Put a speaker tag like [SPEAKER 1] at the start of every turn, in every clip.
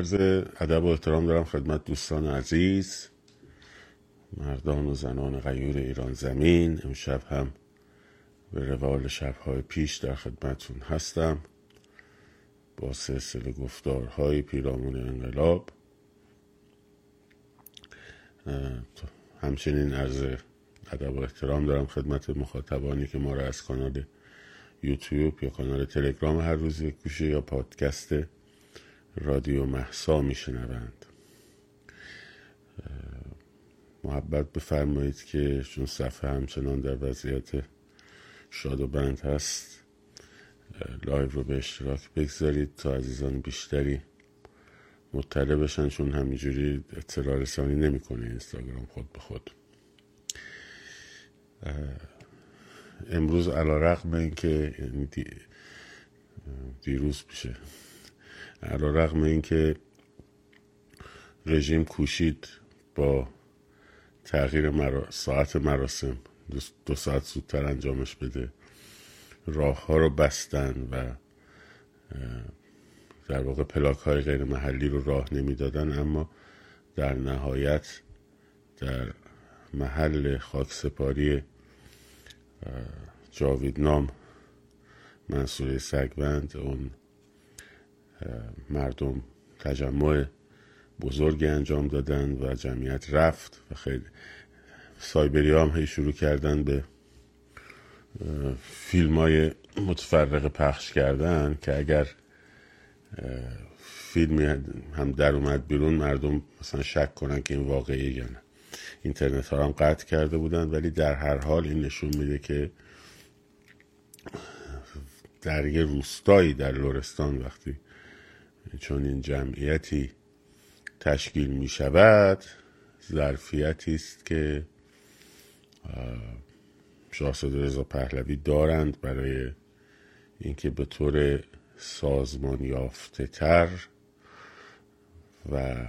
[SPEAKER 1] عرض ادب و احترام دارم خدمت دوستان عزیز مردان و زنان غیور ایران زمین. امشب هم به روال شبهای پیش در خدمتون هستم. با سلسله گفتارهای پیرامون انقلاب. همچنین عرض ادب و احترام دارم خدمت مخاطبانی که ما را از کانال یوتیوب یا کانال تلگرام هر روز گوشه یا پادکست رادیو محسا میشنوند. محبت بفرمایید که چون صفحه همچنان در وضعیت shadow ban هست live رو به اشتراک بگذارید تا عزیزان بیشتری مطلع بشن چون همینجوری اطلاع رسانی نمی‌کنه اینستاگرام خود به خود. امروز علا اینکه یعنی دیروز میشه. علا رقم اینکه رژیم کوشید با تغییر مرا... ساعت مراسم دو ساعت زودتر انجامش بده راه ها رو بستن و در واقع پلاک های غیر محلی رو راه نمی‌دادن اما در نهایت در محل خاک سپاری جاویدنام منصوره سگوند اون مردم تجمع بزرگی انجام دادن و جمعیت رفت و خیلی سایبری هم هی شروع کردن به فیلم های متفرق پخش کردن که اگر فیلمی هم در اومد بیرون مردم مثلا شک کنن که این واقعی یا نه. اینترنت ها هم قطع کرده بودن ولی در هر حال این نشون میده که در یه روستایی در لورستان وقتی چون این جمعیتی تشکیل می شود ظرفیتی است که شاهزاده رضا پهلوی دارند برای اینکه به طور سازمان یافته تر و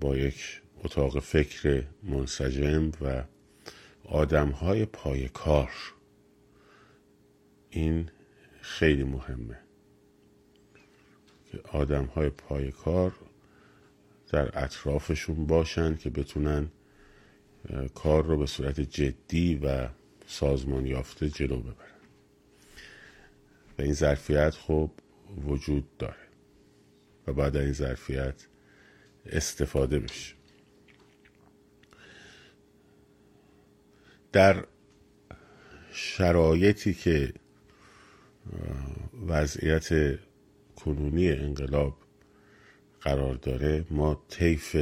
[SPEAKER 1] با یک اتاق فکر منسجم و آدم های پای کار این خیلی مهمه. آدم های پای کار در اطرافشون باشن که بتونن کار رو به صورت جدی و سازمان یافته جلو ببرن. و این ظرفیت خب وجود داره و بعد این ظرفیت استفاده بشه در شرایطی که وضعیت کنونی انقلاب قرار داره ما طیف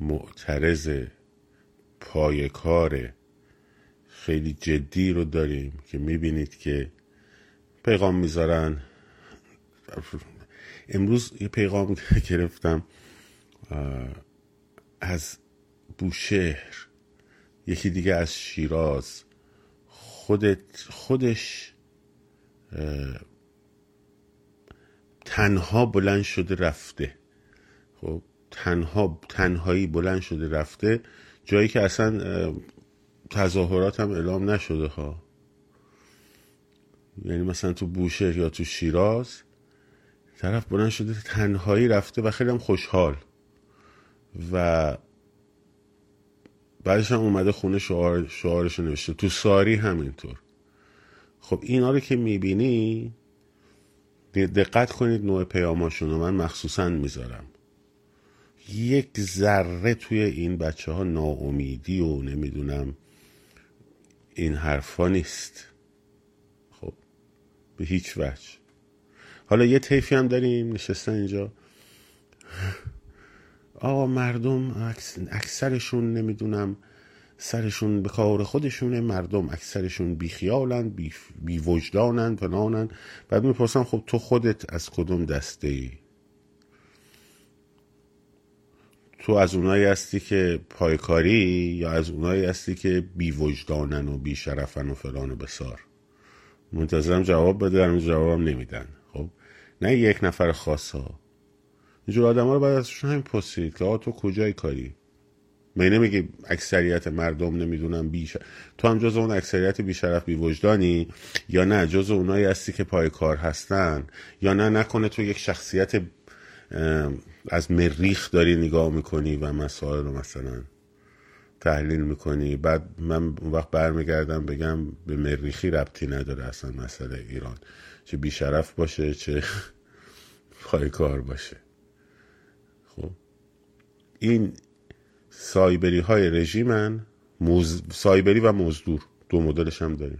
[SPEAKER 1] معترض پای کار خیلی جدی رو داریم که می‌بینید که پیغام می‌ذارن. امروز یه پیغام گرفتم از بوشهر یکی دیگه از شیراز. خودت خودش تنها بلند شده رفته. خب تنها تنهایی بلند شده رفته جایی که اصلا تظاهرات هم اعلام نشده ها. یعنی مثلا تو بوشهر یا تو شیراز طرف بلند شده تنهایی رفته و خیلی هم خوشحال. و بعدش هم اومده خونه شعار شعارش نوشته. تو ساری همینطور. خب اینا رو که می‌بینی دقت کنید نوع پیاماشون رو من مخصوصا می‌ذارم. یک ذره توی این بچه ها ناامیدی و نمی‌دونم این حرفا نیست. خب به هیچ وجه. حالا یه طیفی هم داریم نشستن اینجا. آقا مردم اکثرشون نمی‌دونم سرشون به کار خودشونه مردم اکثرشون بیخیالن بی, بی وجدانن فلانن. بعد می‌پرسم خب تو خودت از کدوم دسته ای تو از اونایی هستی که پایکاری یا از اونایی هستی که بی وجدانن و بی شرفن و فلان و بسار؟ منتظرم جواب بده در جوابم نمیدن. خب؟ نه یک نفر خاص ها اینجور آدم ها رو باید ازشون همین پرسید که تو کجای کاری؟ می نمیگی اکثریت مردم نمی‌دونم بیش تو هم جز اون اکثریت بیشرف بی وجدانی یا نه؟ جز اونایی هستی که پای کار هستن؟ یا نه؟ نکنه تو یک شخصیت از مریخ داری نگاه می‌کنی و مسائل رو مثلا تحلیل می‌کنی. بعد من اون وقت برمیگردم بگم به مریخی ربطی نداره اصلا مسئله ایران. چه بیشرف باشه چه پای کار باشه. خب؟ این سایبری های رژیمن موز... سایبری و مزدور. دو مدلش هم داریم.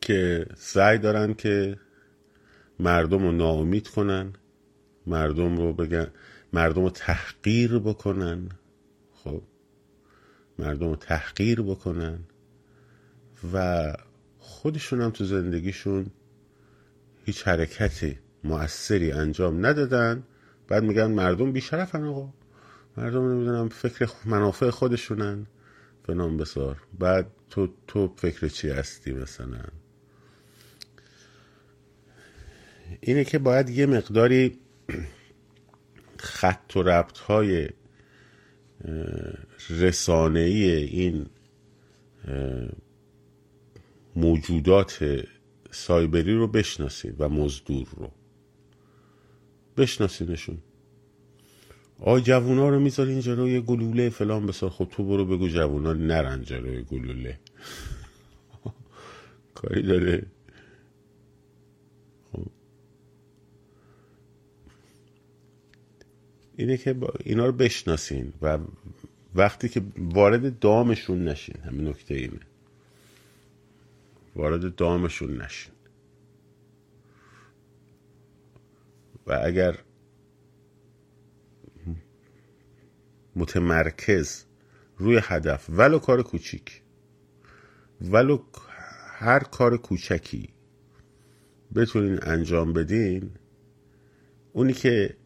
[SPEAKER 1] که سعی دارن که مردم رو ناامید کنن مردم رو بگن مردم رو تحقیر بکنن. خب مردم رو تحقیر بکنن. و خودشون هم تو زندگیشون هیچ حرکتی مؤثری انجام ندادن. بعد میگن مردم بیشرفن آقا. مردم نمی‌دونم فکر منافع خودشونن. فنام بسار. بعد تو تو فکر چی هستی مثلا؟ اینه که باید یه مقداری خط و ربط های رسانه‌ای این موجودات سایبری رو بشناسید و مزدور رو. بشناسینشون. آ جوونا رو می‌ذارین جلوی گلوله فلان بسار. خب تو برو بگو جوونا نرن جلوی گلوله. کاری داره. خب. اینه که اینا رو بشناسین و وقتی که وارد دامشون نشین همین نکته اینه. وارد دامشون نشین. و اگر متمرکز روی هدف ولو کار کوچیک. ولو هر کار کوچکی بتونین انجام بدین اونی که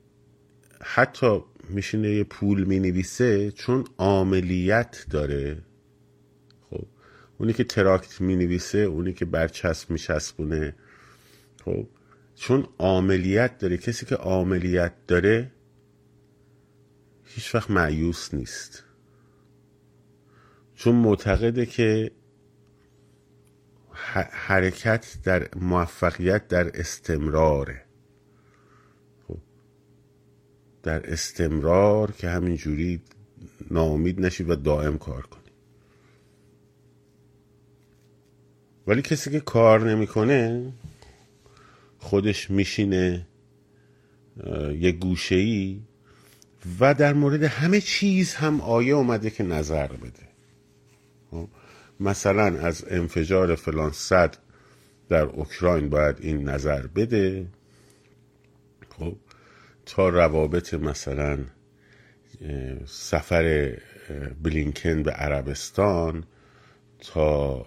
[SPEAKER 1] حتی میشینه یه پول می‌نویسه چون عاملیت داره. خب اونی که تراکت می‌نویسه اونی که برچسب میچسبونه. خب چون عاملیت داره. کسی که عاملیت داره هیچ وقت معیوس نیست. چون معتقده که حرکت در موفقیت در استمراره. خب. در استمرار که همینجوری ناامید نشی و دائم کار کنی. ولی کسی که کار نمی‌کنه خودش میشینه یه گوشه ای و در مورد همه چیز هم آیه اومده که نظر بده خب؟ مثلا از انفجار فلان صد در اوکراین باید این نظر بده خب تا روابط مثلا سفر بلینکن به عربستان تا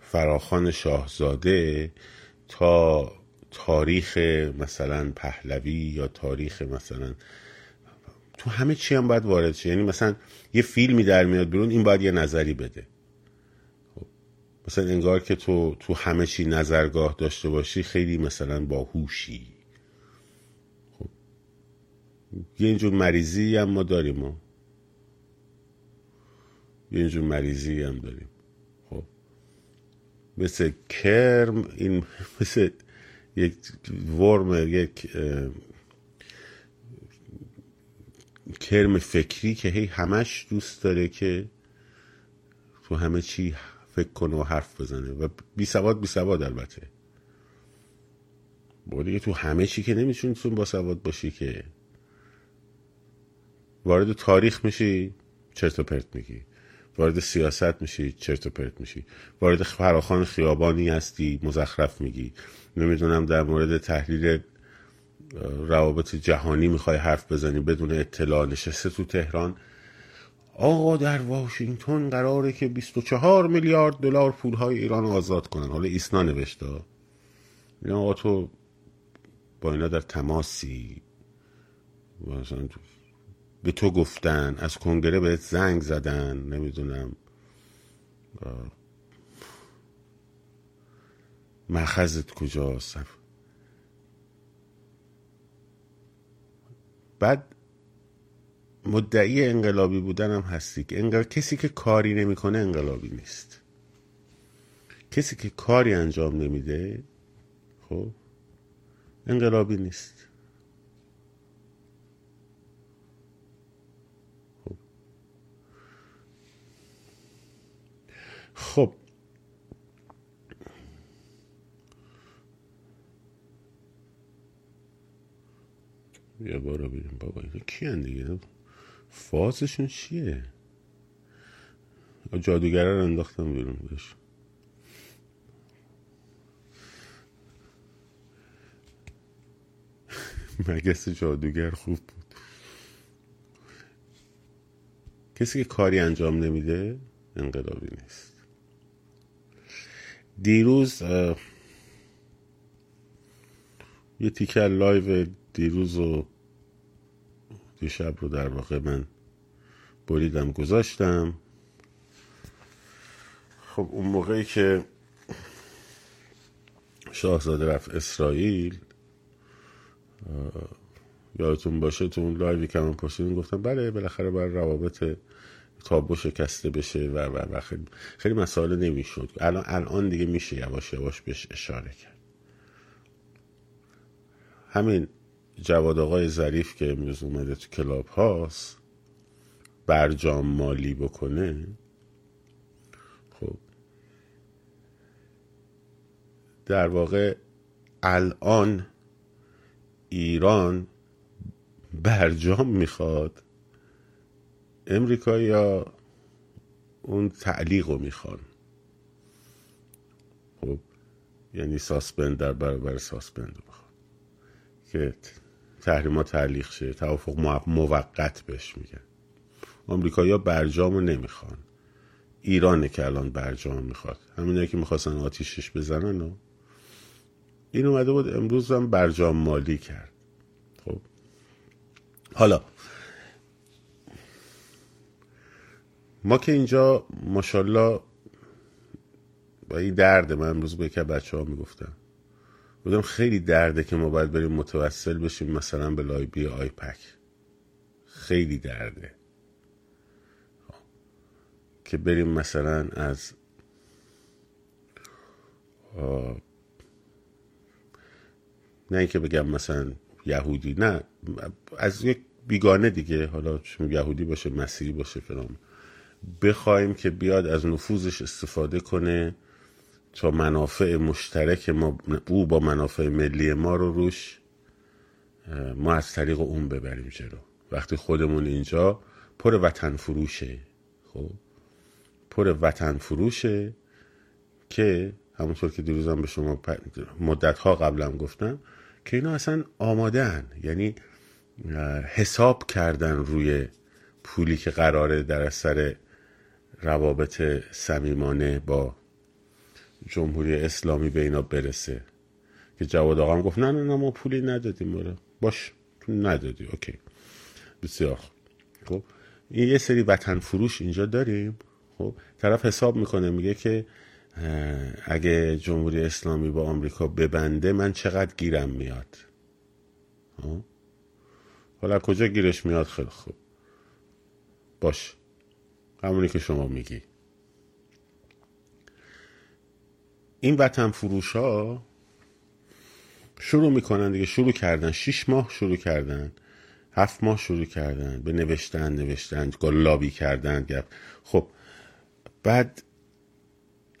[SPEAKER 1] فراخان شاهزاده تا تاریخ مثلا پهلوی یا تاریخ مثلا تو همه چی هم باید وارد شه. یعنی مثلا یه فیلمی در میاد بیرون این باید یه نظری بده. خب. مثلا انگار که تو تو همه چی نظرگاه داشته باشی خیلی مثلا باهوشی. خب یه اینجور مریضی هم ما داریم ما. یه اینجور مریضی هم داریم. خب مثل کرم این مثل یک ورم یک کرم فکری که هی همش دوست داره که تو همه چی فکر کنه و حرف بزنه و بی سواد بی سواد البته. با دیگه تو همه چی که نمی‌تونی تو با سواد باشی که. وارد تاریخ میشی چرت و پرت میگی. وارد سیاست میشی چرت و پرت میشی. وارد فراخان خیابانی هستی مزخرف میگی. نمی‌دونم در مورد تحلیل روابط جهانی می‌خوای حرف بزنی بدون اطلاع نشسته تو تهران. آقا در واشنگتن قراره که 24 میلیارد دلار پولهای ایران آزاد کنن. حالا ایسنا نوشته. اینا آقا تو با اینا در تماسی. مثلا به تو گفتن از کنگره بهت زنگ زدن نمی‌دونم. مخزت کجاست بعد مدعی انقلابی بودن هم هستی که انقل... کسی که کاری نمی‌کنه انقلابی نیست. کسی که کاری انجام نمیده خب انقلابی نیست. خب. یه بارا ببینیم بابا. اینا کیان دیگه؟ فازشون چیه؟ جادوگره رو انداختم بیرون بهش. مگس جادوگر خوب بود. کسی که کاری انجام نمیده انقلابی نیست. دیروز یه تیکر live دیروز و دیشب رو در واقع من بریدم گذاشتم. خب اون موقعی که شاهزاده رفت اسرائیل یادتون باشه تو اون لایوی که من گفتم بله بالاخره باید روابط تابو شکسته بشه و و, و خیلی, خیلی مسائل نمی‌شد. الان الان دیگه میشه یواش یواش بهش اشاره کرد. همین جواد آقای ظریف که امروز اومده تو کلاب هاست برجام مالی بکنه خب در واقع الان ایران برجام می‌خواد امریکا یا اون تعلیق رو می‌خوان. خب یعنی ساسپند در برابر ساسپند رو می‌خوان. که تحریما تعلیق شه توافق موقت بهش میگن. آمریکایی‌ها برجام رو نمی‌خوان. ایرانه که الان برجام می‌خواد. همینایی که می‌خواستن آتیشش بزنن و این اومده بود امروز هم برجام مالی کرد. خب. حالا ما که اینجا ماشاءالله با این درد من امروز به که بچه ها می‌گفتم بودم خیلی درده که ما باید بریم متوسل بشیم مثلا به لایبی آیپک. خیلی درده. که بریم مثلا از نه اینکه بگم مثلا یهودی نه از یک بیگانه دیگه حالا چون یهودی باشه مسیحی باشه فلان. بخوایم که بیاد از نفوذش استفاده کنه تا منافع مشترک ما او با منافع ملی ما رو روش ما از طریق اون ببریم جلو وقتی خودمون اینجا پر وطن فروشه خب پر وطن فروشه که همونطور که دیروزم به شما مدت ها قبلم گفتم که اینا اصلا آماده هن. یعنی حساب کردن روی پولی که قراره در اثر روابط صمیمانه با جمهوری اسلامی به اینا برسه. که جواد آقا گفت نه نه نه ما پولی ندادیم برو. باش تو ندادی. اوکی. بسیار خب این یه سری وطن فروش اینجا داریم. خب طرف حساب می‌کنه میگه که اگه جمهوری اسلامی با آمریکا ببنده من چقدر گیرم میاد؟ خب؟ حالا کجا گیرش میاد؟ خیلی خوب. باش. همونی که شما میگی. این وطن فروش ها شروع می‌کنن دیگه شروع کردن. شیش ماه شروع کردن. هفت ماه شروع کردن. به نوشتن نوشتن. لابی کردن. گفت خب بعد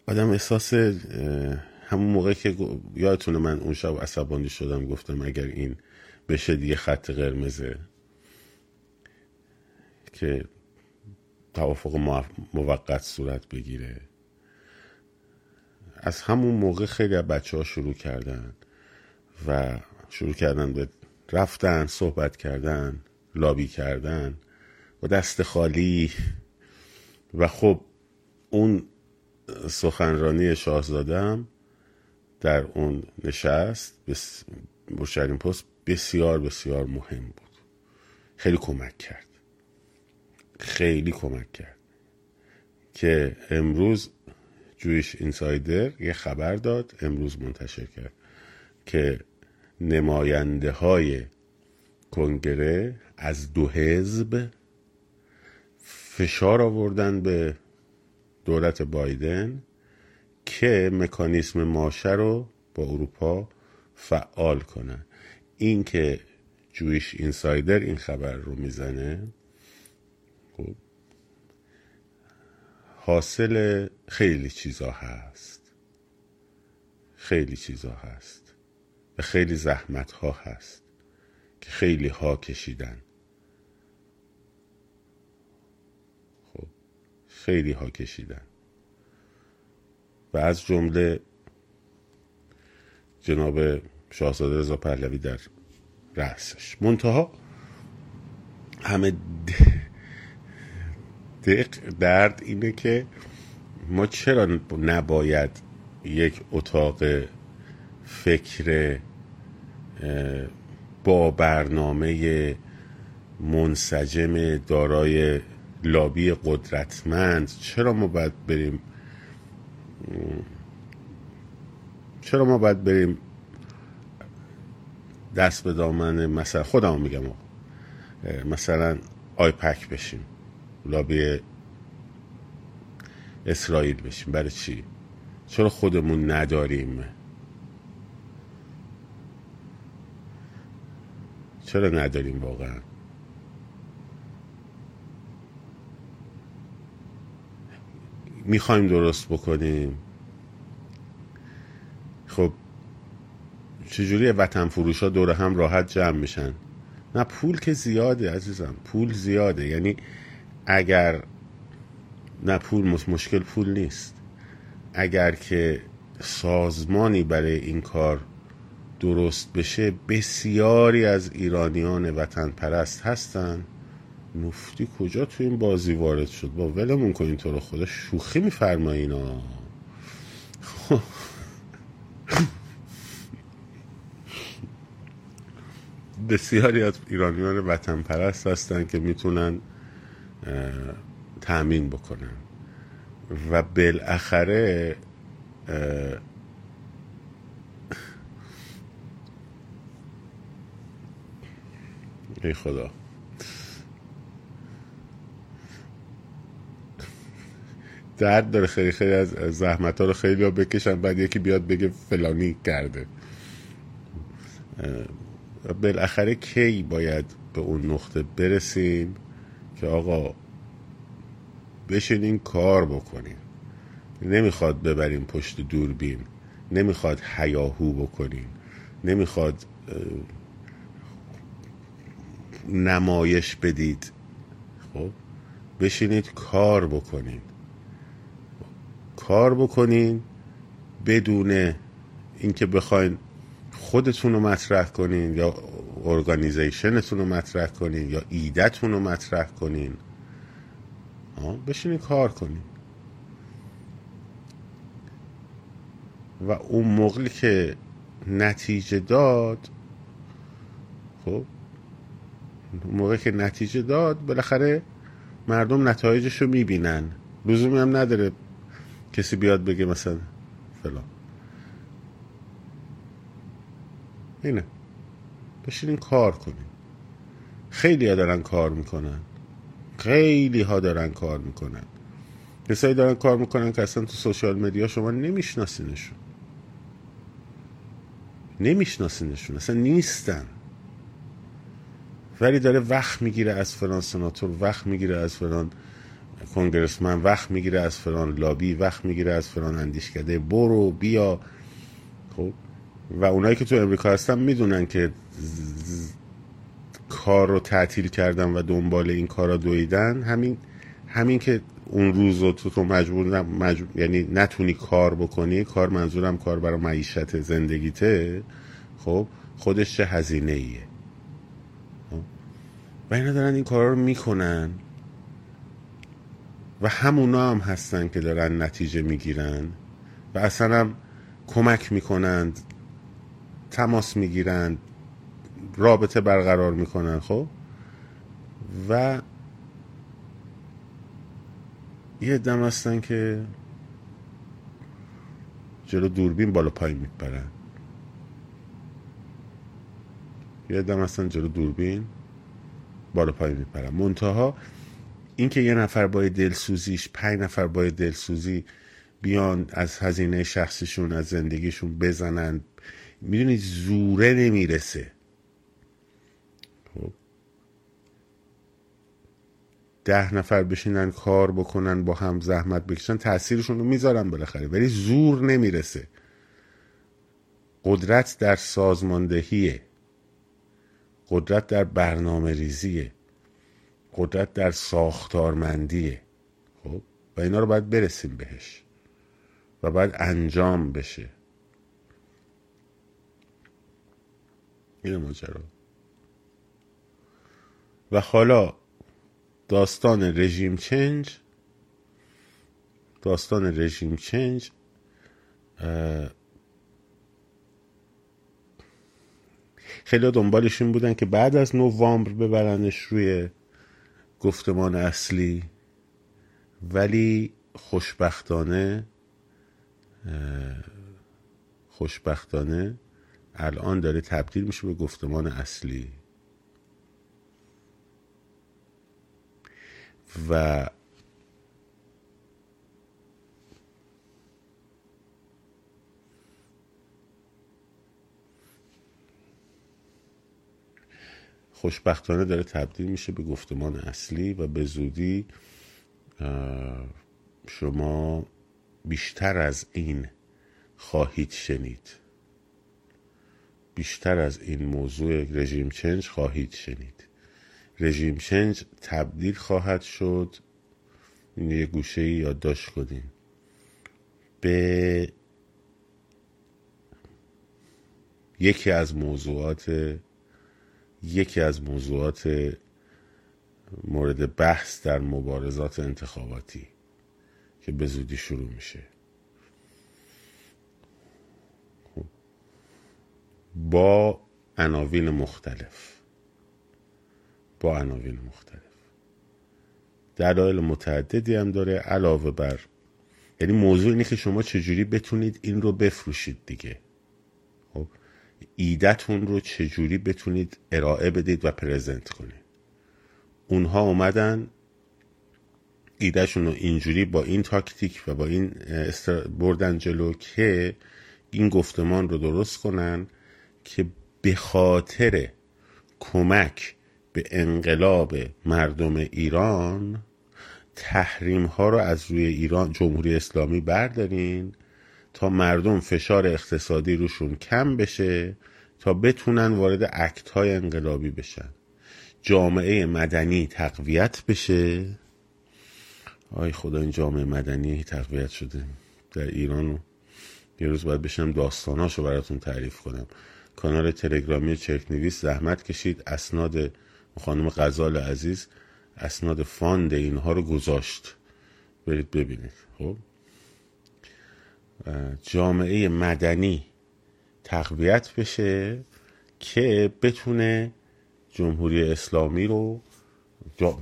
[SPEAKER 1] آدم احساس همون موقع که یادتونه من اون شب عصبانی شدم گفتم اگر این بشه دیگه خط قرمزه. که توافق موقت صورت بگیره. از همون موقع خیلی از بچه ها شروع کردن و شروع کردن به رفتن صحبت کردن لابی کردن و دست خالی. و خب اون سخنرانی شاهزادم در اون نشست مشترین پست بسیار بسیار مهم بود. خیلی کمک کرد. خیلی کمک کرد. که امروز جویش اینسایدر یه خبر داد امروز منتشر کرد که نماینده های کنگره از دو حزب فشار آوردن به دولت بایدن که مکانیسم ماشه رو با اروپا فعال کنن. این که جویش اینسایدر این خبر رو می‌زنه حاصل خیلی چیزا هست. خیلی چیزا هست. و خیلی زحمت ها هست که خیلی ها کشیدن. خب خیلی ها کشیدن. و از جمله جناب شاهزاده رضا پهلوی در رأسش. منتها همه دق درد اینه که ما چرا نباید یک اتاق فکر با برنامه منسجم دارای لابی قدرتمند چرا ما باید بریم چرا ما باید بریم دست به دامن مثلا خودم میگم مثلا آیپک بشیم. لابی اسرائیل بشیم. برای چی؟ چرا خودمون نداریم؟ چرا نداریم واقعا؟ می‌خوایم درست بکنیم. خب چجوری وطن فروش ها دور هم راحت جمع میشن؟ نه پول که زیاده عزیزم. پول زیاده. یعنی اگر نه پول مشکل پول نیست. اگر که سازمانی برای این کار درست بشه بسیاری از ایرانیان وطن پرست هستن. مفتی کجا تو این بازی وارد شد؟ با ولمون کن تو رو خدا. شوخی میفرمایی اینا. بسیاری از ایرانیان وطن پرست هستن که می‌تونن تأمین بکنن. و بالاخره ای خدا. درد داره خیلی خیلی از زحمت ها رو خیلی ها بکشن بعد یکی بیاد بگه فلانی کرده. بالاخره کی باید به اون نقطه برسیم؟ که آقا بشینین کار بکنیم نمی‌خواد ببریم پشت دوربین نمی‌خواد حیاهو بکنیم نمی‌خواد نمایش بدید. خب بشینید کار بکنین. کار بکنین بدون اینکه بخواین خودتون رو مطرح کنین یا ارگانیزیشنتون رو مطرح کنین یا ایدهتون رو مطرح کنین. بشینین کار کنین. و اون موقعی که نتیجه داد خب اون موقعی که نتیجه داد بالاخره مردم نتایجش رو می‌بینن. لزومی هم نداره کسی بیاد بگه مثلا فلان. اینه. بشینین کار کنین خیلی ها دارن کار می‌کنن. خیلی ها دارن کار می‌کنن. کسایی دارن کار می‌کنن که اصلا تو سوشال مدیا شما نمیشناسینشون. نمیشناسینشون اصلا نیستن. ولی داره وقت می‌گیره از فلان سناتور وقت می‌گیره از فلان کنگرسمن وقت می‌گیره از فلان لابی وقت می‌گیره از فلان اندیشکده. برو بیا. خب؟ و اونایی که تو امریکا هستن می‌دونن که کار رو تعطیل کردن و دنبال این کارا دویدن همین همین که اون روز رو تو تو مجبور, مجبور یعنی نتونی کار بکنی کار منظورم کار برای معیشت زندگیته خب خودش چه هزینه ایه خب؟ و اینا دارن این کارا رو می‌کنن و همونا هم هستن که دارن نتیجه می‌گیرن و اصلا هم کمک می‌کنند تماس می‌گیرند رابطه برقرار می‌کنن خب؟ و یه دم هستن که جلو دوربین بالا پای میپرن یه دم هستن جلو دوربین بالا پای میپرن منتها اینکه یه نفر باید دلسوزیش پنج نفر باید دلسوزی بیان از هزینه شخصیشون از زندگیشون بزنن می‌دونید زوره نمی‌رسه. ده نفر بشینن کار بکنن با هم زحمت بکشن تاثیرشون رو می‌ذارن بالاخره. ولی زور نمی‌رسه. قدرت در سازماندهیه. قدرت در برنامه ریزیه قدرت در ساختارمندیه. خب؟ و اینا رو باید برسیم بهش. و باید انجام بشه. این ماجرا. و حالا داستان رژیم چنج داستان رژیم چنج خیلی دنبالش این بودن که بعد از نوامبر ببرنش روی گفتمان اصلی ولی خوشبختانه خوشبختانه الان داره تبدیل میشه به گفتمان اصلی. و خوشبختانه داره تبدیل میشه به گفتمان اصلی و به زودی شما بیشتر از این خواهید شنید. بیشتر از این موضوع رژیم چنج خواهید شنید. رژیم چنج تبدیل خواهد شد. این یه گوشه ای یادداشت کنین به یکی از موضوعات یکی از موضوعات مورد بحث در مبارزات انتخاباتی که به زودی شروع میشه. خب. با عناوین مختلف. با عناوین مختلف. دلایل متعددی هم داره علاوه بر یعنی موضوع اینه که شما چجوری بتونید این رو بفروشید دیگه. خب ایدتون رو چجوری بتونید ارائه بدید و پرزنت کنید. اونها اومدن ایدهشون رو اینجوری با این تاکتیک و با این بردن جلو که این گفتمان رو درست کنن که به خاطر کمک به انقلاب مردم ایران تحریم ها رو از روی ایران جمهوری اسلامی بردارین تا مردم فشار اقتصادی روشون کم بشه تا بتونن وارد اکت های انقلابی بشن. جامعه مدنی تقویت بشه. آی خدا این جامعه مدنی تقویت شده. در ایران یه روز باید بشم داستاناشو براتون تعریف کنم. کانال تلگرامی چرکنویس زحمت کشید. اسناد خانم غزال عزیز اسناد fund اینها رو گذاشت. برید ببینید. خب؟ جامعه مدنی تقویت بشه که بتونه جمهوری اسلامی رو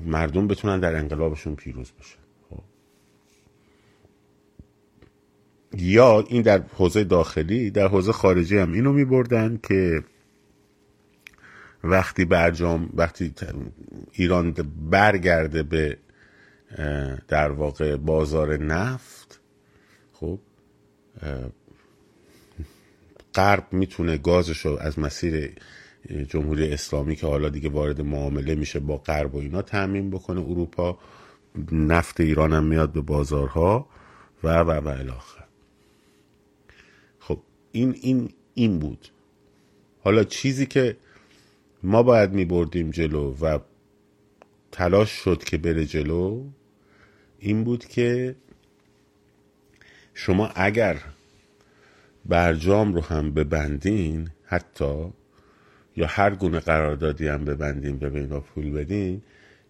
[SPEAKER 1] مردم بتونن در انقلابشون پیروز بشن. خب. یا این در حوزه داخلی در حوزه خارجی هم اینو می بردن که وقتی برجام وقتی ایران برگرده به در واقع بازار نفت خب غرب می‌تونه گازش رو از مسیر جمهوری اسلامی که حالا دیگه وارد معامله میشه با غرب و اینا تعمین بکنه. اروپا نفت ایران هم میاد به بازارها و و و الاخر خب این این این بود. حالا چیزی که ما باید می بردیم جلو و تلاش شد که بره جلو این بود که شما اگر برجام رو هم ببندین حتی یا هر گونه قراردادی هم ببندین به اینا پول بدین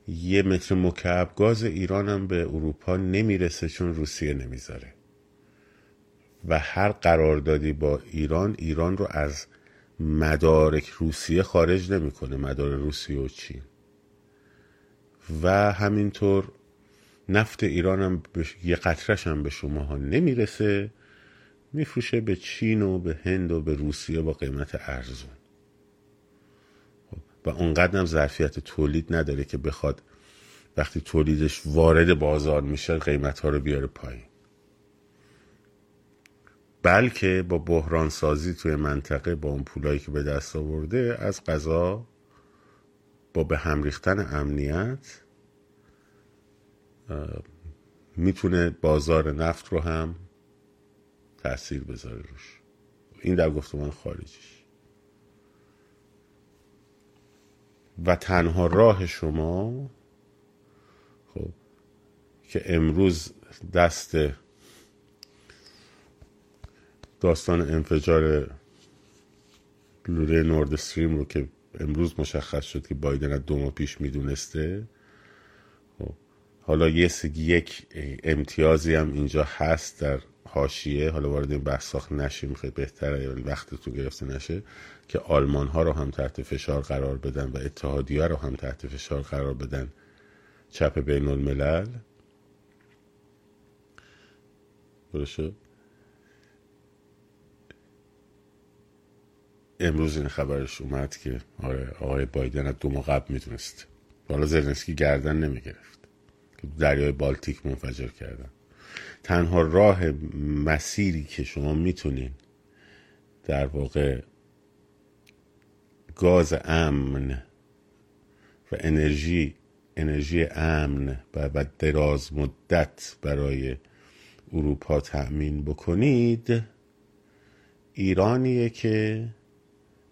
[SPEAKER 1] یه متر مکعب گاز ایران هم به اروپا نمی‌رسه چون روسیه نمی‌ذاره. و هر قراردادی با ایران ایران رو از مدارک روسیه خارج نمی‌کنه مدار روسیه و چین. و همینطور نفت ایران هم یه قطرش هم به شما ها نمی‌رسه میفروشه به چین و به هند و به روسیه با قیمت ارزون. خب، و اونقدر هم ظرفیت تولید نداره که بخواد وقتی تولیدش وارد بازار میشه قیمت ها رو بیاره پایین. بلکه با بحران سازی توی منطقه با اون پولایی که به دست آورده از قضا با به هم ریختن امنیت می‌تونه بازار نفت رو هم تاثیر بذاره روش. این در گفتمان خارجیش. و تنها راه شما خب که امروز دست داستان انفجار لوله نورد استریم رو که امروز مشخص شد که بایدن از دو ماه پیش می‌دونسته. خب حالا یه یک امتیازی هم اینجا هست در حاشیه. حالا وارد این بحث ساخت نشیم خیلی بهتره ولی تو گرفته نشه که آلمان ها رو هم تحت فشار قرار بدن و اتحادیه رو هم تحت فشار قرار بدن. چپ بین الملل. امروز این خبرش اومد که آره آقای بایدن از دو ماه قبل می‌دونست حالا گردن نمی‌گرفت. که دریای بالتیک منفجر کردن. تنها راه مسیری که شما می‌تونین در واقع گاز امن و انرژی انرژی امن و دراز مدت برای اروپا تأمین بکنید ایرانیه که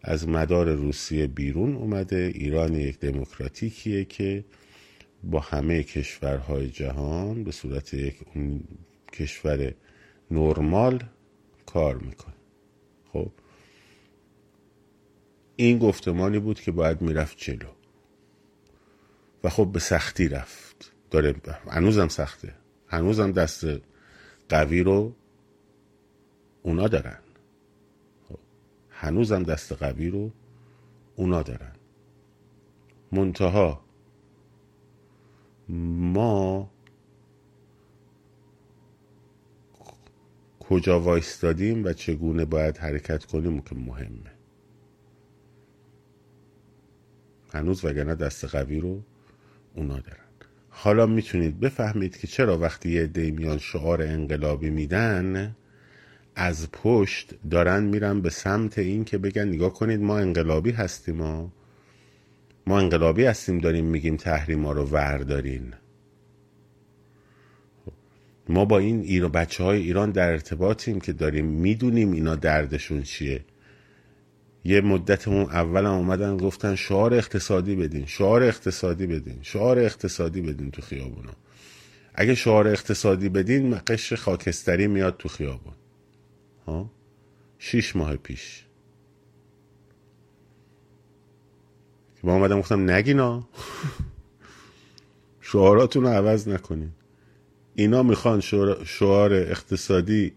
[SPEAKER 1] از مدار روسیه بیرون اومده. ایران یک دموکراتیکیه که با همه کشورهای جهان به صورت یک کشور نرمال کار می‌کنه. خب؟ این گفتمانی بود که باید می‌رفت جلو. و خب به سختی رفت. داره هنوزم سخته. هنوزم دست قوی رو اونا دارن. هنوزم دست قوی رو اونا دارن. منتها ما کجا وایستادیم و چگونه باید حرکت کنیم که مهمه. هنوز وگرنه دست قوی رو اونا دارن. حالا می‌تونید بفهمید که چرا وقتی یه دیمیان شعار انقلابی میدن از پشت دارن میرن به سمت این که بگن نگاه کنید ما انقلابی هستیم ما ما انقلابی هستیم داریم میگیم تحریما رو وردارین. ما با این ایران بچه های ایران در ارتباطیم که داریم می‌دونیم اینا دردشون چیه. یه مدتمون اول هم اومدن گفتن شعار اقتصادی بدین شعار اقتصادی بدین شعار اقتصادی بدین تو خیابونا. اگه شعار اقتصادی بدین قشر خاکستری میاد تو خیابون. ها؟ شیش ماه پیش. که ما اومدم گفتم نگینا. شعاراتون رو عوض نکنین. اینا می‌خوان شعار اقتصادی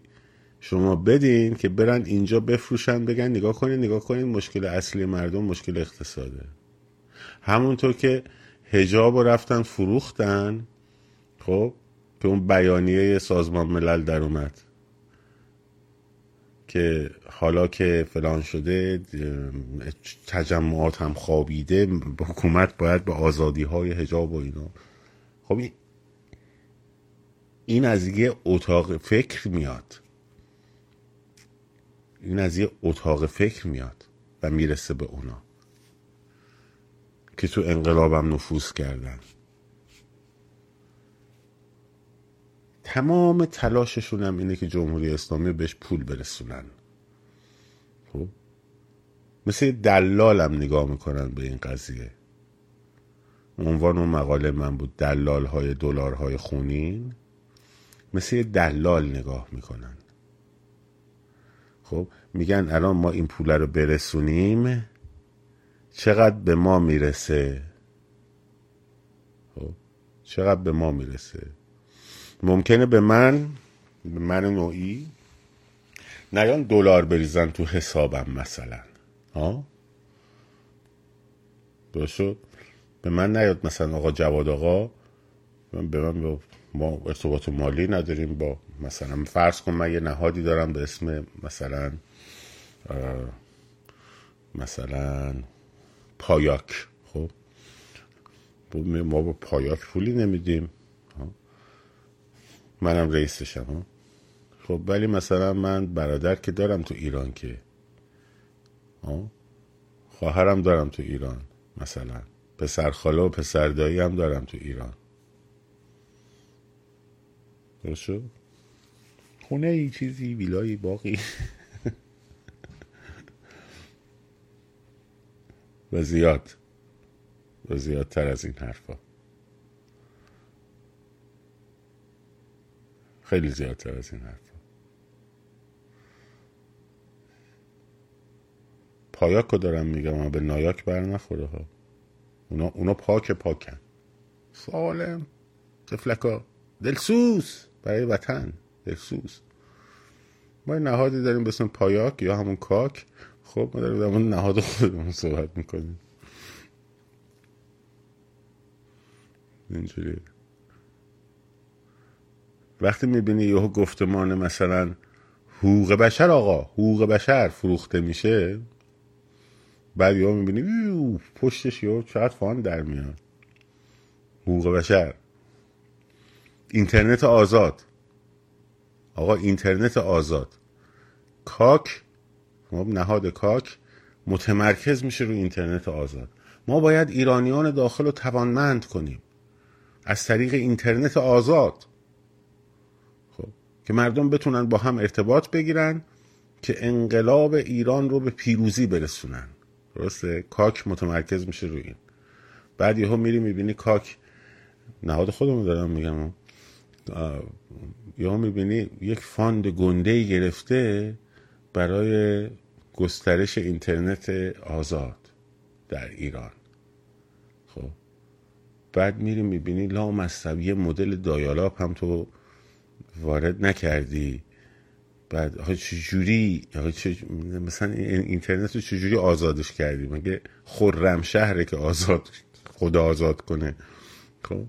[SPEAKER 1] شما بدین که برن اینجا بفروشن بگن نگاه کنین نگاه کنین مشکل اصلی مردم مشکل اقتصاده. همونطور که هجاب رو رفتن فروختن خب که اون بیانیه سازمان ملل در اومد. که حالا که فلان شده تجمعات هم خوابیده حکومت باید به آزادی های هجاب و اینا. خب این از یه اتاق فکر میاد. این از یه اتاق فکر میاد و می‌رسه به اونا که تو انقلابم نفوذ کردن. تمام تلاششون هم اینه که جمهوری اسلامی بهش پول برسونن. خب؟ مثل دلالم نگاه می‌کنن به این قضیه. عنوان اون مقاله من بود دلال های دلار های خونین. مثل دلال نگاه می‌کنن. خب؟ میگن الان ما این پول رو برسونیم. چقدر به ما می‌رسه؟ خب؟ چقدر به ما می‌رسه؟ ممکنه به من به من نوعی نیان دلار بریزن تو حسابم مثلا. ها درست به من نیاد مثلا آقا جواد آقا به من ما ارتباط مالی نداریم با مثلا فرض کن من یه نهادی دارم به اسم مثلا مثلا پایاک. خب؟ ما با پایاک پولی نمیدیم. منم رئیسشم خب ولی مثلا من برادر که دارم تو ایران که خواهرم دارم تو ایران مثلا. پسر خاله و پسر دایی هم دارم تو ایران. درست خونه ای چیزی ویلایی باقی. و زیاد. و زیادتر از این حرفا. خیلی زیادتر از این حرفا. پایاک رو دارم میگم اما به نایاک بر نخوره ها. اونا, اونا پاک پاکن. سالم. تفلکا دلسوز. برای وطن. دلسوز. ما نهادی داریم به پایاک یا همون کاک. خب ما داریم در نهاد خودمون صحبت می‌کنیم. اینجوری وقتی می‌بینی یهو گفتمان مثلا حقوق بشر آقا حقوق بشر فروخته میشه بعد یهو می‌بینی پشتش یهو چقدر فان در میاد. حقوق بشر. اینترنت آزاد. آقا اینترنت آزاد. کاک خب نهاد کاک متمرکز میشه رو اینترنت آزاد. ما باید ایرانیان داخل رو توانمند کنیم. از طریق اینترنت آزاد. که مردم بتونن با هم ارتباط بگیرن که انقلاب ایران رو به پیروزی برسونن. درسته؟ کاک متمرکز میشه روی این. بعد یهو میری می‌بینی کاک نهاد خودمون دارم میگم. یهو می‌بینی یک fund گنده گرفته برای گسترش اینترنت آزاد در ایران. خب. بعد میری می‌بینی لامصب یه مدل dial-up هم تو وارد نکردی. بعد آقا چجوری؟ چه مثلا اینترنت رو چجوری آزادش کردی؟ مگه خرمشهره که آزاد خدا آزاد کنه. خب.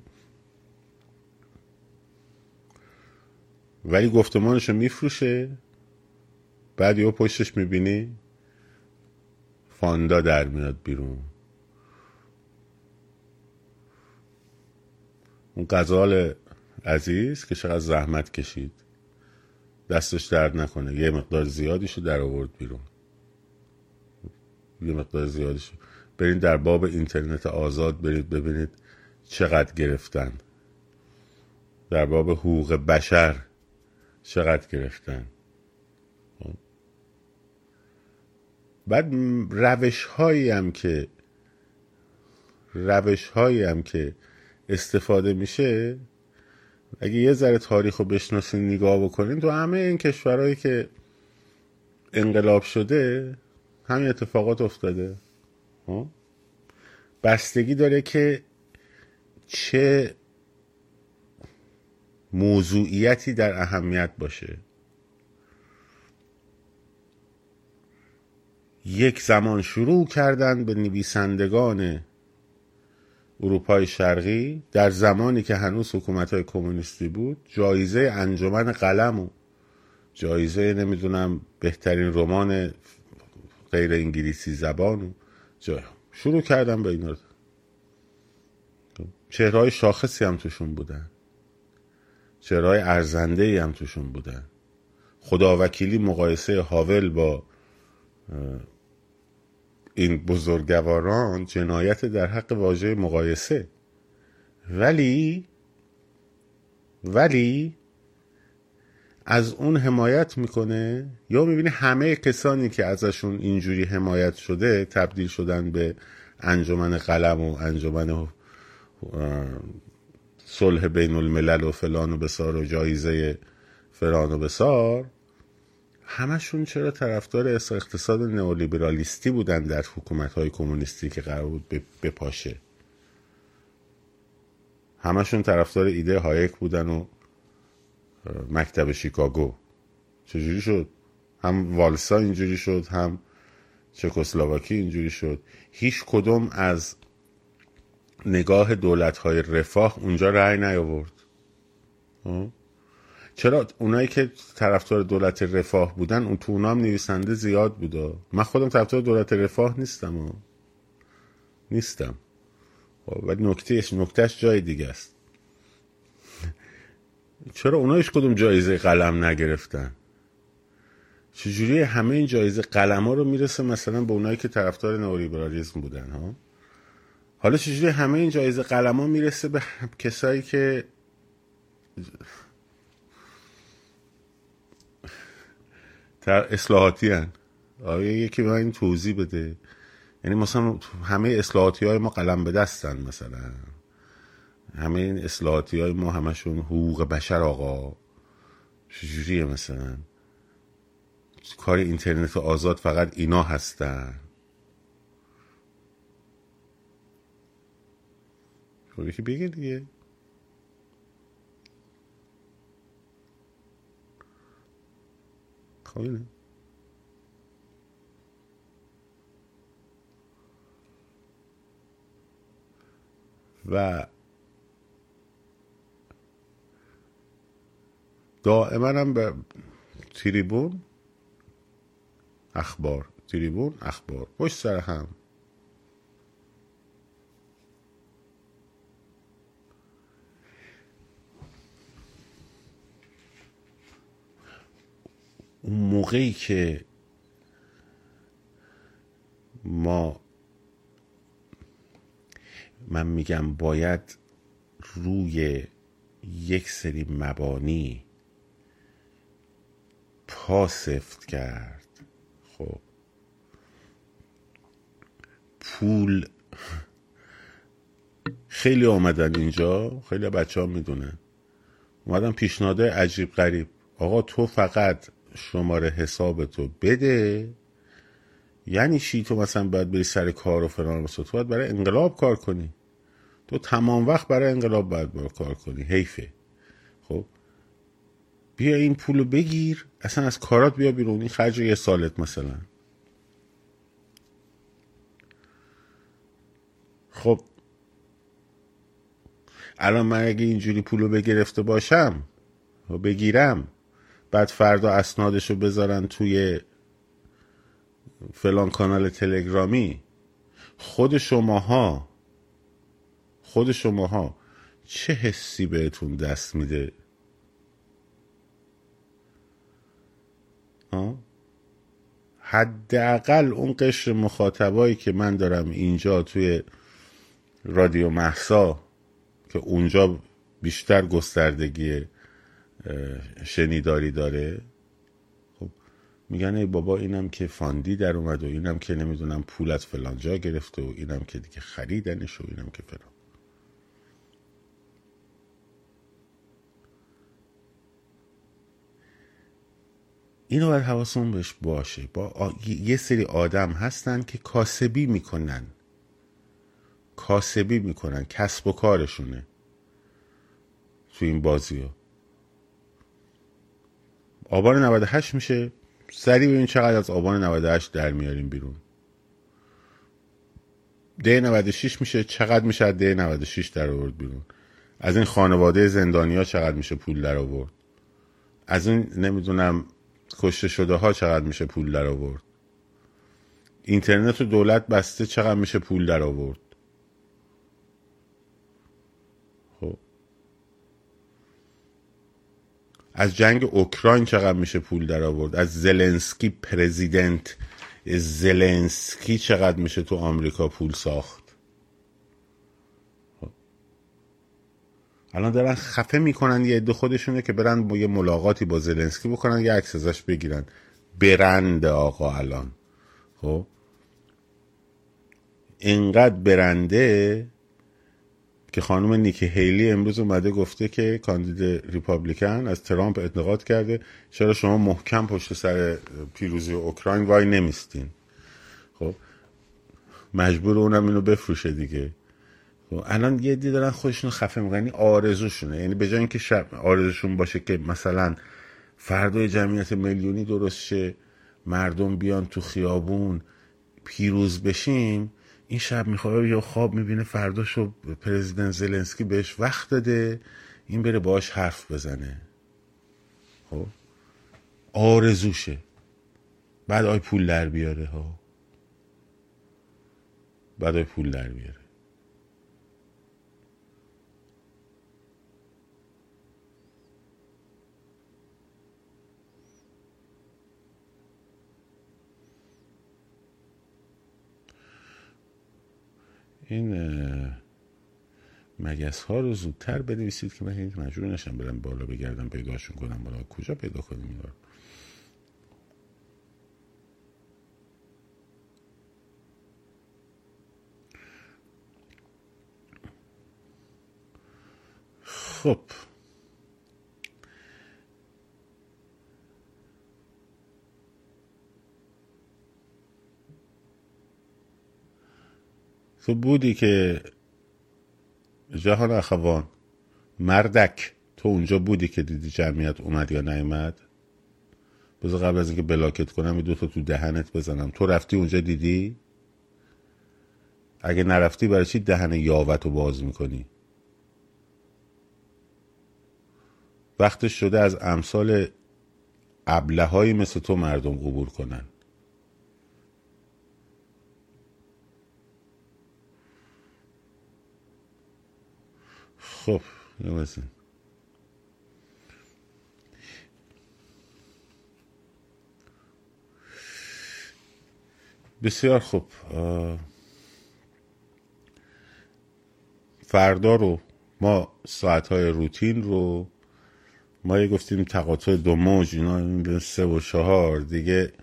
[SPEAKER 1] ولی گفتمانش رو میفروشه. بعد یه پشتش می‌بینی. فاندا در میاد بیرون. اون غزال عزیز که چقدر زحمت کشید. دستش درد نکنه. یه مقدار زیادیشو در آورد بیرون. یه مقدار زیادیشو. برید در باب اینترنت آزاد برید ببینید چقدر گرفتن. در باب حقوق بشر چقدر گرفتن. خب. بعد روش هایی هم که روش هایی هم که استفاده میشه اگه یه ذره تاریخ رو بشناسین نگاه بکنین تو همه این کشورهایی که انقلاب شده همین اتفاقات افتاده ها؟ بستگی داره که چه موضوعیتی در اهمیت باشه یک زمان شروع کردن به نویسندگان اروپای شرقی در زمانی که هنوز حکومت های کمونیستی بود جایزه انجمن قلم و جایزه نمی‌دونم بهترین رمان غیر انگلیسی زبان و جای شروع کردن به اینا چهرهای شاخصی هم توشون بودن. چهرهای ارزنده هم توشون بودن. خداوکیلی مقایسه هاول با این بزرگواران جنایت در حق واژه مقایسه. ولی ولی از اون حمایت می‌کنه. یا می‌بینی همه کسانی که ازشون اینجوری حمایت شده تبدیل شدن به انجمن قلم و انجمن صلح بین الملل و فلان و بسار و جایزه فران و بسار. همشون چرا طرفدار اقتصاد نئولیبرالیستی بودن در حکومت های کمونیستی که قرار بود بپاشه؟ همشون طرفدار ایده هایک بودن و مکتب شیکاگو. چجوری شد؟ هم والسا اینجوری شد هم چکسلواکی اینجوری شد. هیچ کدوم از نگاه دولت های رفاه اونجا رأی نیاورد. چرا اونایی که طرفدار دولت رفاه بودن اون تو اونام نویسنده زیاد بوده من خودم طرفدار دولت رفاه نیستم. و نیستم. خب، ولی نکتهش نکتهش جای دیگه است. چرا اونا هیچ کدوم جایزه قلم نگرفتن؟ چجوری همه این جایزه قلم ها رو می‌رسه مثلا به اونایی که طرفدار نئولیبرالیسم بودن ها؟ حالا چجوری همه این جایزه قلم ها می‌رسه به کسایی که اصلاحاتی هن. آیا یکی به این توضیح بده. یعنی مثلا همه اصلاحاتی های ما قلم به دستن مثلا. همه این اصلاحاتی های ما همشون حقوق بشر آقا. چجوریه مثلا؟ کار اینترنت آزاد فقط اینا هستن. خب یکی بگه دیگه. اینه و دائما هم به تریبون اخبار تریبون اخبار. پشت سر هم اون موقعی که ما من میگم باید روی یک سری مبانی پا سفت کرد خب. پول خیلی آمدن اینجا خیلی بچه ها می‌دونن. اومدن پیشنهاده عجیب غریب. آقا تو فقط شماره حساب تو بده. یعنی چی تو مثلا باید بری سر کار و فلان تو باید برای انقلاب کار کنی. تو تمام وقت برای انقلاب باید برای کار کنی. حیفه. خب؟ بیا این پولو بگیر. اصلا از کارات بیا بیرون. این خرج یه سالت مثلا. خب؟ الان من اگه اینجوری پولو بگرفته باشم و بگیرم بعد فردا اسنادشو بذارن توی فلان کانال تلگرامی. خود شماها خود شماها چه حسی بهتون دست میده؟ حداقل اون قشر مخاطبایی که من دارم اینجا توی رادیو محسا که اونجا بیشتر گستردگی شنیداری داره؟ خب میگن ای بابا اینم که فاندی در اومد و اینم که نمی‌دونم پول از فلان جا گرفته و اینم که دیگه خریدنش و اینم که فلان. اینو باید حواسمون بهش باشه. با یه سری آدم هستن که کاسبی می‌کنن. کاسبی می‌کنن. کسب و کارشونه. تو این بازی آبان 98 میشه. سریع ببین چقدر از آبان 98 در میاریم بیرون. ده 96 میشه. چقدر میشه از ده 96 در آورد بیرون؟ از این خانواده زندانی ها چقدر میشه پول در آورد؟ از این نمی‌دونم کشته شده ها چقدر میشه پول در آورد؟ اینترنت و دولت بسته چقدر میشه پول در آورد؟ از جنگ اوکراین چقدر میشه پول در آورد؟ از زلنسکی پرزیدنت زلنسکی چقدر میشه تو آمریکا پول ساخت؟ الان دارن خفه می‌کنن یه عده خودشونه که برن با یه ملاقاتی با زلنسکی بکنن یه عکس ازش بگیرن. برند آقا الان. خب؟ اینقدر برنده که خانم نیکی هیلی امروز اومده گفته که کاندید ریپابلیکن از ترامپ انتقاد کرده چرا شما محکم پشت سر پیروزی اوکراین وای نمیستین؟ خب مجبور اونم اینو بفروشه دیگه. خب، الان یه دی دارن خودشون خفه می‌کنن یعنی آرزوشونه. یعنی به جای اینکه شب آرزوشون باشه که مثلا فردای جمعیت میلیونی درست شه مردم بیان تو خیابون پیروز بشیم این شب می‌خواد یا خواب می‌بینه فرداشو پرزیدنت زلنسکی بهش وقت داده این بره باش حرف بزنه. خب؟ آرزوشه. بعد آی پول در بیاره ها. بعد آی پول در بیاره. این مگس ها رو زودتر بنویسید که من مجبور نشم برم بالا بگردم پیداشون کنم بالا. کجا پیدا کنیم اینا رو؟ خب. تو بودی که جهان اخوان مردک تو اونجا بودی که دیدی جمعیت اومد یا نیومد؟ بذار قبل از اینکه بلاکت کنم این دوتا تو دهنت بزنم. تو رفتی اونجا دیدی؟ اگه نرفتی برای چی دهن یاوت رو باز می‌کنی؟ وقتش شده از امثال ابله مثل تو مردم قبول کنن. خب نمیسین بسیار خوب. فردا رو ما ساعت های روتین رو ما یه گفتیم تقاطع دو موج اینا سه و چهار دیگه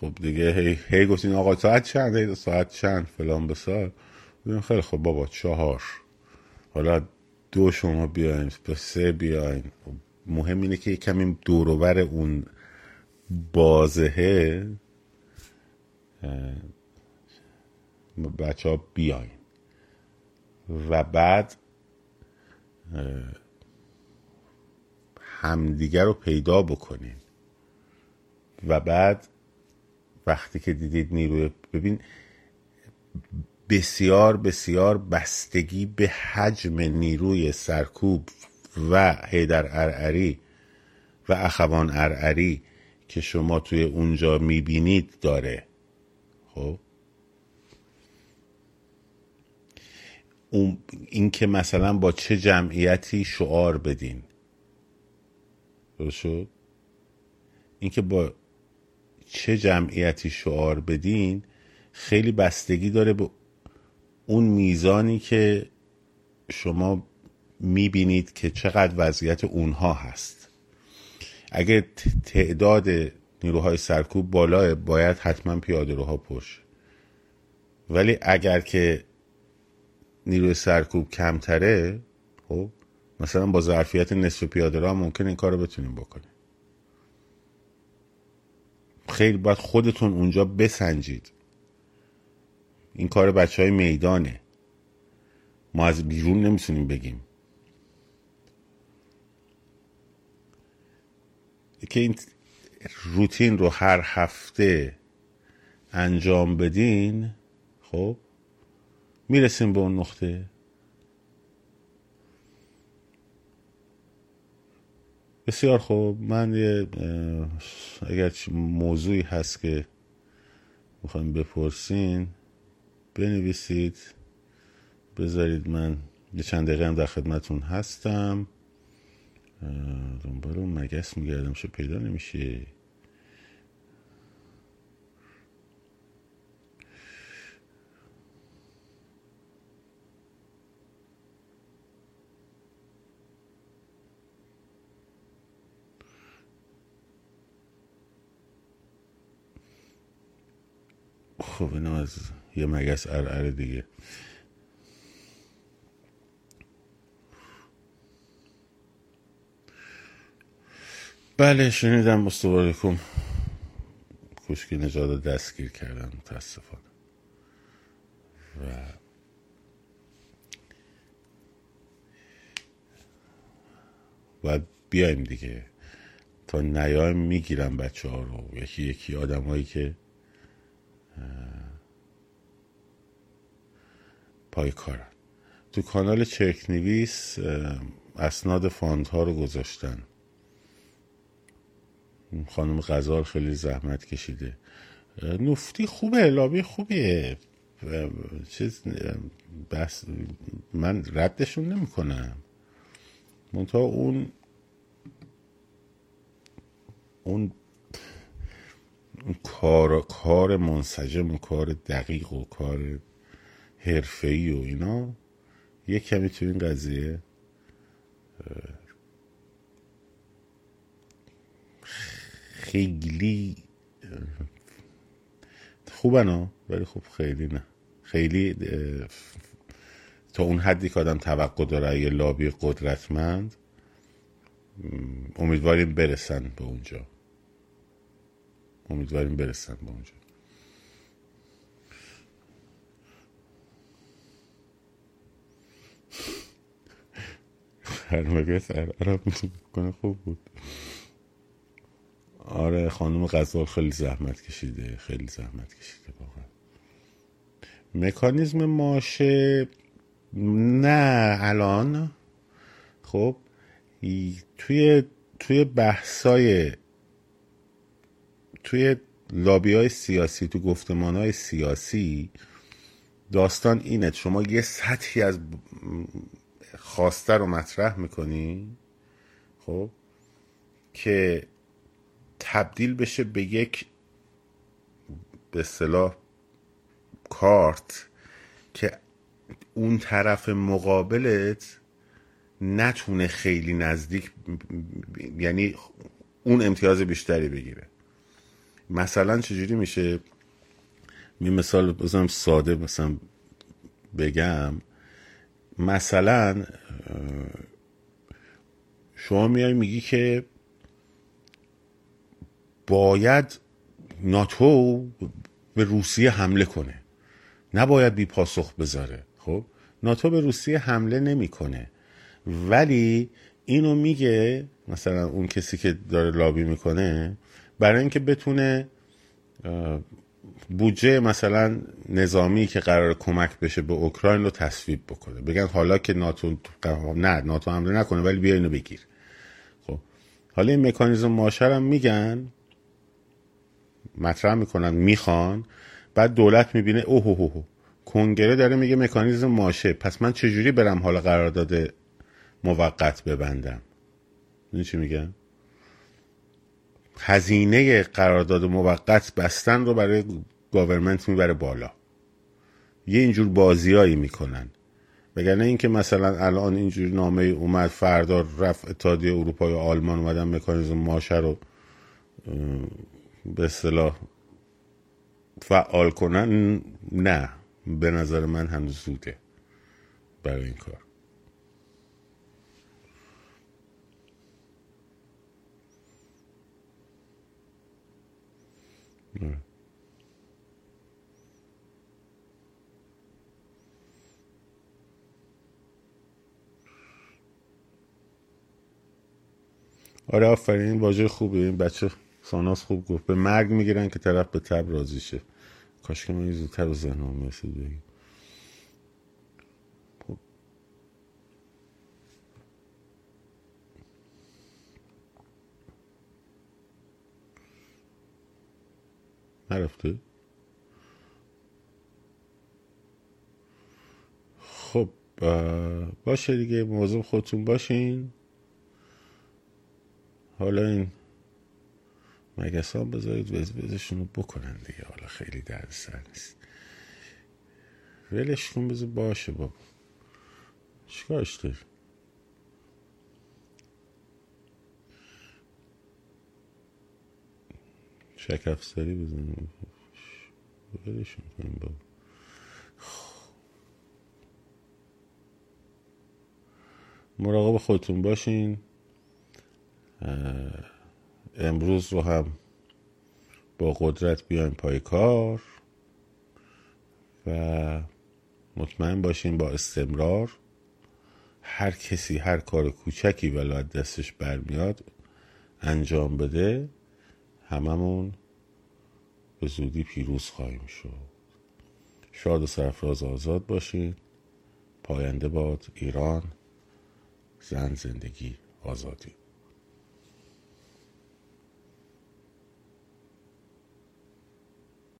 [SPEAKER 1] خب دیگه هی, هی گفتیم آقا ساعت چند؟ هی ساعت چند؟ فلان بسار. خیلی خب بابا چهار. حالا دو شما بیاین به سه بیاین. مهم اینه که کمی دوروبر اون بازهه بچه ها بیاین. و بعد همدیگر رو پیدا بکنین. و بعد وقتی که دیدید نیروی ببین بسیار بسیار بستگی به حجم نیروی سرکوب و هیدر ارعری و اخوان ارعری که شما توی اونجا می‌بینید داره. خب؟ این که مثلا با چه جمعیتی شعار بدین. درست شد؟ این که با چه جمعیتی شعار بدین خیلی بستگی داره به اون میزانی که شما می‌بینید که چقدر وضعیت اونها هست. اگه تعداد نیروهای سرکوب بالاه باید حتما پیاده روها پش ولی اگر که نیروی سرکوب کمتره خب مثلا با ظرفیت نصف پیاده رو ممکن این کار رو بتونیم بکنیم. خیلی باید خودتون اونجا بسنجید. این کار بچه های میدانه. ما از بیرون نمی‌تونیم بگیم. که این روتین رو هر هفته انجام بدین خب می‌رسیم به اون نقطه. بسیار خوب. من یه اگر موضوعی هست که می‌خوایم بپرسین بنویسید. بذارید من یه چند دقیقه هم در خدمتون هستم. دنبال اون مگس میگردم شو پیدا نمیشه. خب اینو از یه مگس ارعر دیگه؟ بله شنیدم مستوارکم کشکی نجات دستگیر کردن متاسفانه. و باید بیایم دیگه. تا نیایم می‌گیرم بچه ها رو. یکی یکی آدم هایی که پای کارن تو کانال چرک نویس اسناد ها رو گذاشتن. خانم غزار خیلی زحمت کشیده. نفتی خوبه لابی خوبیه. چیز بس من ردشون نمی کنم منتها اون اون کار کار منسجم و کار دقیق و کار حرفه‌ای و اینا یه کمی تو این قضیه خیلی ها ولی خب خیلی نه. خیلی تا اون حدی که آدم توقع داره یه لابی قدرتمند امیدواریم برسن به اونجا. امیدواریم برسن به اونجا. هر سر عرب کنه خوب بود. آره خانم غزال خیلی زحمت کشیده خیلی زحمت کشیده واقعا. مکانیزم ماشه نه الان. خب توی توی بحثای توی لابی های سیاسی تو گفتمان های سیاسی داستان اینه شما یه سطحی از خواسته رو مطرح می‌کنی؟ خب که تبدیل بشه به یک به اصطلاح کارت که اون طرف مقابلت نتونه خیلی نزدیک یعنی اون امتیاز بیشتری بگیره. مثلا چجوری میشه؟ می مثال بزنم ساده مثلا بگم. مثلا شما میای میگی که باید ناتو به روسیه حمله کنه. نباید بی پاسخ بذاره خب؟ ناتو به روسیه حمله نمی‌کنه. ولی اینو میگه مثلا اون کسی که داره لابی می‌کنه برای اینکه بتونه بودجه مثلا نظامی که قرار کمک بشه به اوکراین رو تصویب بکنه. بگن حالا که ناتو نه ناتو حمله نکنه ولی بیا اینو بگیر. خب حالا این مکانیزم ماشر میگن مطرح می‌کنن می‌خوان بعد دولت می‌بینه اوه اوه اوه کنگره داره میگه مکانیزم ماشه. پس من چجوری برم حالا قرارداد موقت ببندم؟ این چی میگن؟ هزینه قرارداد موقت بستن رو برای گاورمنت می‌بره بالا. یه اینجور بازیایی می‌کنن. وگرنه اینکه مثلا الان اینجور نامه اومد فردا رفت اتحادیه اروپا یا آلمان اومدن مکانیزم ماشه رو به اصطلاح فعال کنن نه. به نظر من هنوز زوده برای این کار. آره آفرین واژه خوبه این بچه ساناس خوب گفت. به مرگ می‌گیرن که طرف به تب راضی شه. کاش که من زودتر به ذهنم می‌رسید بگیم نرفته. خب باشه دیگه موضوع خودتون باشین. حالا این مگسان بذارید وزشون رو بکنن دیگه. حالا خیلی درد سر نیست. ولش کن بذار باشه بابا. چیکارش داری شک افسری بزنیم. ولشون کنیم بابا. مراقب خودتون باشین. امروز رو هم با قدرت بیایم پای کار و مطمئن باشیم با استمرار هر کسی هر کار کوچکی ولو دستش برمیاد انجام بده. هممون به زودی پیروز خواهیم شد. شاد و سرفراز آزاد باشین. پاینده باد ایران. زن زندگی آزادی.